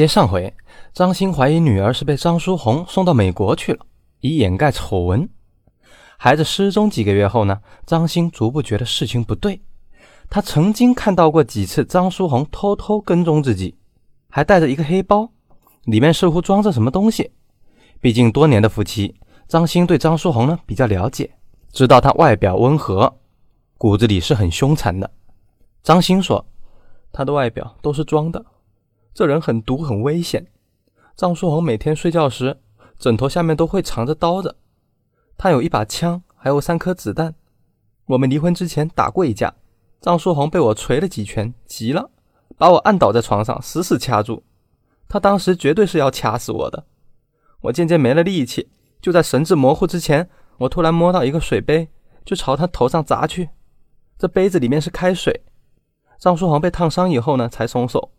接上回，张欣怀疑女儿是被张书红送到美国去了，以掩盖丑闻。孩子失踪几个月后呢，张欣逐步觉得事情不对。他曾经看到过几次张书红偷偷跟踪自己，还带着一个黑包，里面似乎装着什么东西。毕竟多年的夫妻，张欣对张书红呢比较了解，知道他外表温和，骨子里是很凶残的。张欣说，他的外表都是装的。这人很毒，很危险。张书红每天睡觉时，枕头下面都会藏着刀子。他有一把枪，还有三颗子弹。我们离婚之前打过一架，张书红被我捶了几拳，急了，把我按倒在床上，死死掐住。他当时绝对是要掐死我的。我渐渐没了力气，就在神志模糊之前，我突然摸到一个水杯，就朝他头上砸去。这杯子里面是开水。张书红被烫伤以后呢，才松手。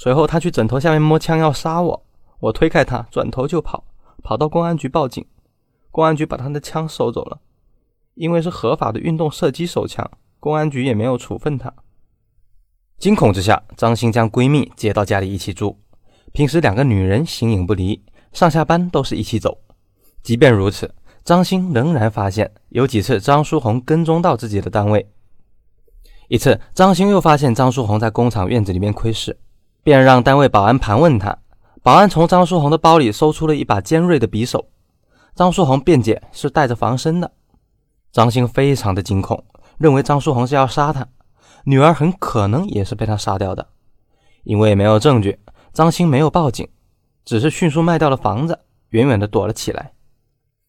随后，他去枕头下面摸枪要杀我，我推开他，转头就跑，跑到公安局报警。公安局把他的枪收走了，因为是合法的运动射击手枪，公安局也没有处分他。惊恐之下，张欣将闺蜜接到家里一起住，平时两个女人形影不离，上下班都是一起走。即便如此，张欣仍然发现有几次张书红跟踪到自己的单位。一次，张欣又发现张书红在工厂院子里面窥视。便让单位保安盘问他，保安从张书红的包里搜出了一把尖锐的匕首。张书红辩解是带着防身的。张欣非常的惊恐，认为张书红是要杀他，女儿很可能也是被他杀掉的。因为没有证据，张欣没有报警，只是迅速卖掉了房子，远远的躲了起来。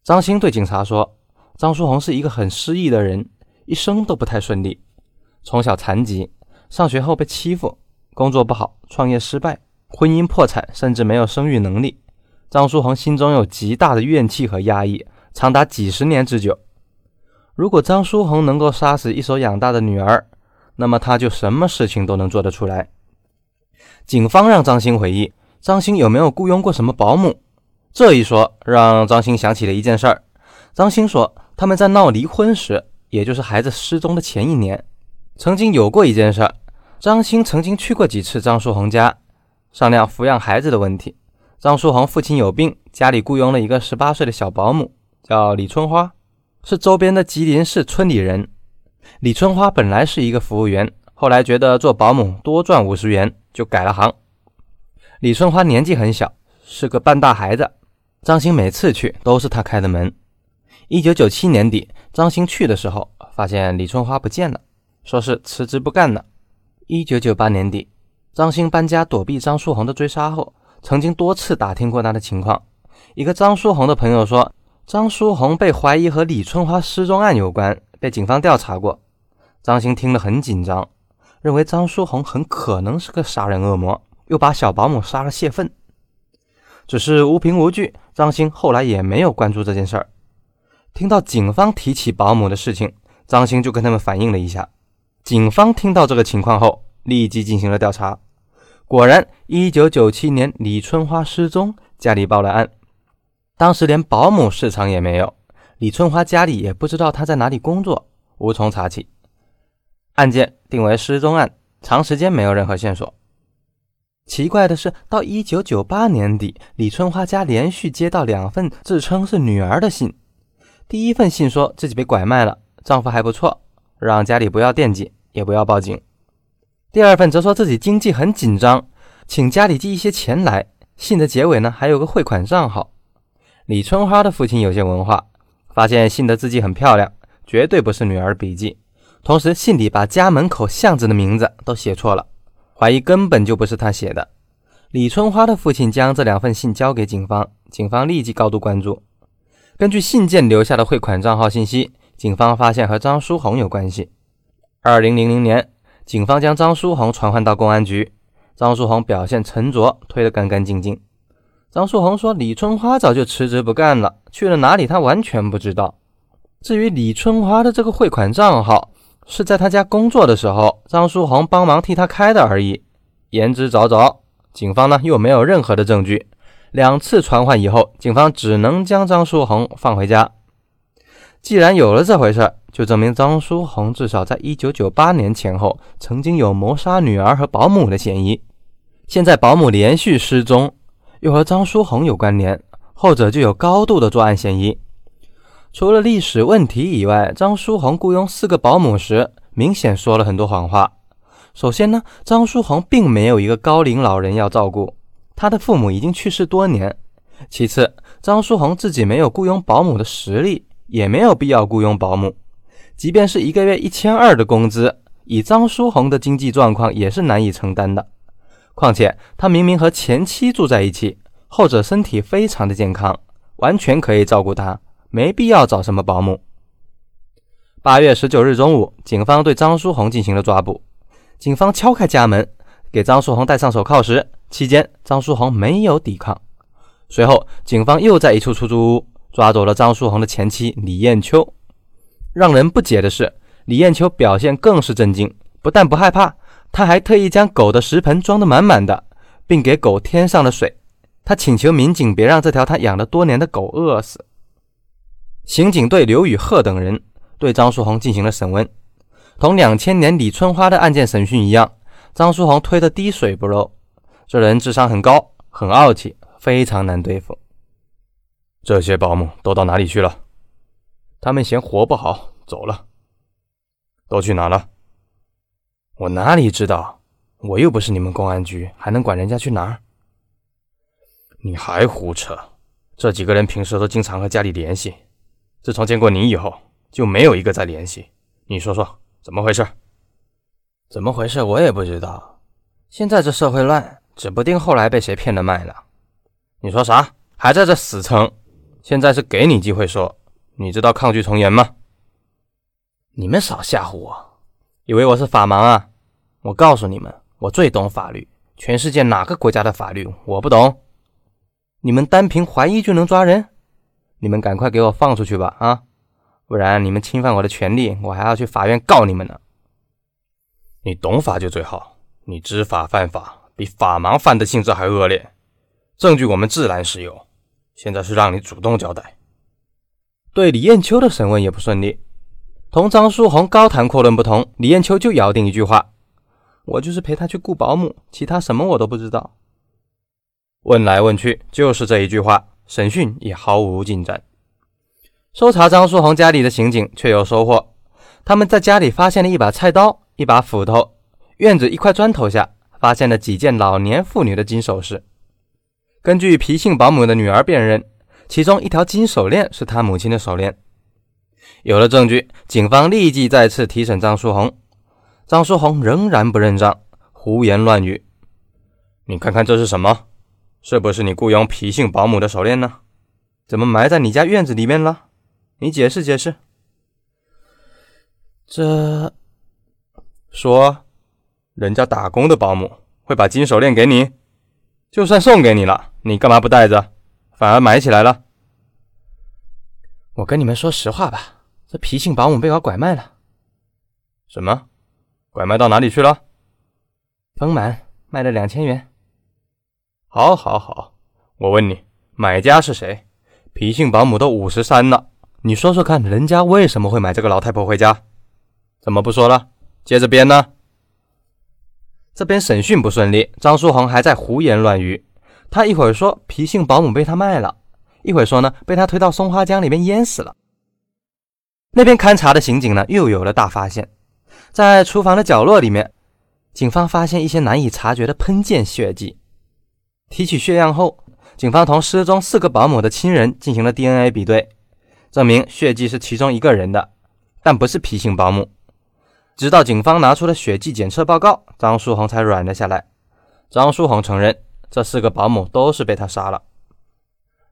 张欣对警察说，张书红是一个很失意的人，一生都不太顺利，从小残疾，上学后被欺负。工作不好，创业失败，婚姻破产，甚至没有生育能力。张书恒心中有极大的怨气和压抑，长达几十年之久。如果张书恒能够杀死一手养大的女儿，那么他就什么事情都能做得出来。警方让张欣回忆，张欣有没有雇佣过什么保姆？这一说让张欣想起了一件事儿。张欣说，他们在闹离婚时，也就是孩子失踪的前一年，曾经有过一件事儿。张欣曾经去过几次张书红家，商量抚养孩子的问题。张书红父亲有病，家里雇佣了一个十八岁的小保姆，叫李春花，是周边的吉林市村里人。李春花本来是一个服务员，后来觉得做保姆多赚五十元，就改了行。李春花年纪很小，是个半大孩子。张欣每次去都是他开的门。一九九七年底，张欣去的时候，发现李春花不见了，说是辞职不干了。一九九八年底，张欣搬家躲避张书红的追杀后，曾经多次打听过他的情况。一个张书红的朋友说，张书红被怀疑和李春花失踪案有关，被警方调查过。张欣听了很紧张，认为张书红很可能是个杀人恶魔，又把小保姆杀了泄愤。只是无凭无据，张欣后来也没有关注这件事儿。听到警方提起保姆的事情，张欣就跟他们反映了一下。警方听到这个情况后，立即进行了调查。果然，一九九七年李春花失踪，家里报了案。当时连保姆市场也没有，李春花家里也不知道她在哪里工作，无从查起。案件定为失踪案，长时间没有任何线索。奇怪的是，到一九九八年底，李春花家连续接到两份自称是女儿的信。第一份信说自己被拐卖了，丈夫还不错。让家里不要惦记，也不要报警。第二份则说自己经济很紧张，请家里寄一些钱来。信的结尾呢，还有个汇款账号。李春花的父亲有些文化，发现信的字迹很漂亮，绝对不是女儿笔迹。同时，信里把家门口巷子的名字都写错了，怀疑根本就不是他写的。李春花的父亲将这两份信交给警方，警方立即高度关注。根据信件留下的汇款账号信息。警方发现和张书红有关系。二零零零年，警方将张书红传唤到公安局。张书红表现沉着，推得干干净净。张书红说：“李春花早就辞职不干了，去了哪里他完全不知道。至于李春花的这个汇款账号，是在他家工作的时候，张书红帮忙替他开的而已。言之凿凿。警方呢又没有任何的证据。两次传唤以后，警方只能将张书红放回家。”既然有了这回事，就证明张书红至少在一九九八年前后曾经有谋杀女儿和保姆的嫌疑。现在保姆连续失踪，又和张书红有关联，后者就有高度的作案嫌疑。除了历史问题以外，张书红雇佣四个保姆时，明显说了很多谎话。首先呢，张书红并没有一个高龄老人要照顾，他的父母已经去世多年。其次，张书红自己没有雇佣保姆的实力，也没有必要雇佣保姆。即便是一个月一千二的工资，以张书红的经济状况也是难以承担的。况且，他明明和前妻住在一起，后者身体非常的健康，完全可以照顾他。没必要找什么保姆。八月十九日中午，警方对张书红进行了抓捕。警方敲开家门，给张书红戴上手铐时，期间张书红没有抵抗。随后，警方又在一处出租屋抓走了张书红的前妻李艳秋。让人不解的是，李艳秋表现更是震惊，不但不害怕，她还特意将狗的食盆装得满满的，并给狗添上了水。他请求民警别让这条他养了多年的狗饿死。刑警队刘宇鹤等人对张书红进行了审问，同两千年李春花的案件审讯一样，张书红推得滴水不漏。这人智商很高，很傲气，非常难对付。这些保姆都到哪里去了？他们嫌活不好，走了。都去哪了？我哪里知道？我又不是你们公安局，还能管人家去哪儿？你还胡扯！这几个人平时都经常和家里联系。自从见过你以后，就没有一个再联系。你说说怎么回事？怎么回事？我也不知道。现在这社会乱，指不定后来被谁骗了卖了。你说啥？还在这死撑？现在是给你机会说。你知道抗拒从严吗？你们少吓唬我！以为我是法盲啊？我告诉你们，我最懂法律。全世界哪个国家的法律我不懂？你们单凭怀疑就能抓人？你们赶快给我放出去吧！啊，不然你们侵犯我的权利，我还要去法院告你们呢。你懂法就最好，你知法犯法，比法盲犯的性质还恶劣。证据我们自然是有，现在是让你主动交代。对李艳秋的审问也不顺利，同张书红高谈阔论不同，李艳秋就咬定一句话：“我就是陪他去雇保姆，其他什么我都不知道。”问来问去就是这一句话。审讯也毫无进展。搜查张书红家里的刑警却有收获，他们在家里发现了一把菜刀、一把斧头，院子一块砖头下发现了几件老年妇女的金首饰。根据皮姓保姆的女儿辨认，其中一条金手链是他母亲的手链。有了证据，警方立即再次提审张书红。张书红仍然不认账，胡言乱语。你看看这是什么？是不是你雇佣皮姓保姆的手链呢？怎么埋在你家院子里面了？你解释解释。这说，人家打工的保姆会把金手链给你？就算送给你了，你干嘛不带着，反而买起来了？我跟你们说实话吧，这皮姓保姆被我拐卖了。什么？拐卖到哪里去了？丰满，卖了两千元。好，好，好！我问你，买家是谁？皮姓保姆都五十三了，你说说看，人家为什么会买这个老太婆回家？怎么不说了？接着编呢？这边审讯不顺利，张书恒还在胡言乱语。他一会儿说皮姓保姆被他卖了，一会儿说呢被他推到松花江里面淹死了。那边勘察的刑警呢又有了大发现，在厨房的角落里面，警方发现一些难以察觉的喷溅血迹。提取血样后，警方同失踪四个保姆的亲人进行了 DNA 比对，证明血迹是其中一个人的，但不是皮姓保姆。直到警方拿出了血迹检测报告，张书红才软了下来。张书红承认，这四个保姆都是被他杀了。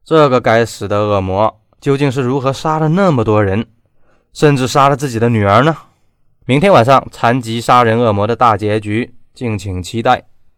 这个该死的恶魔究竟是如何杀了那么多人，甚至杀了自己的女儿呢？明天晚上残疾杀人恶魔的大结局，敬请期待。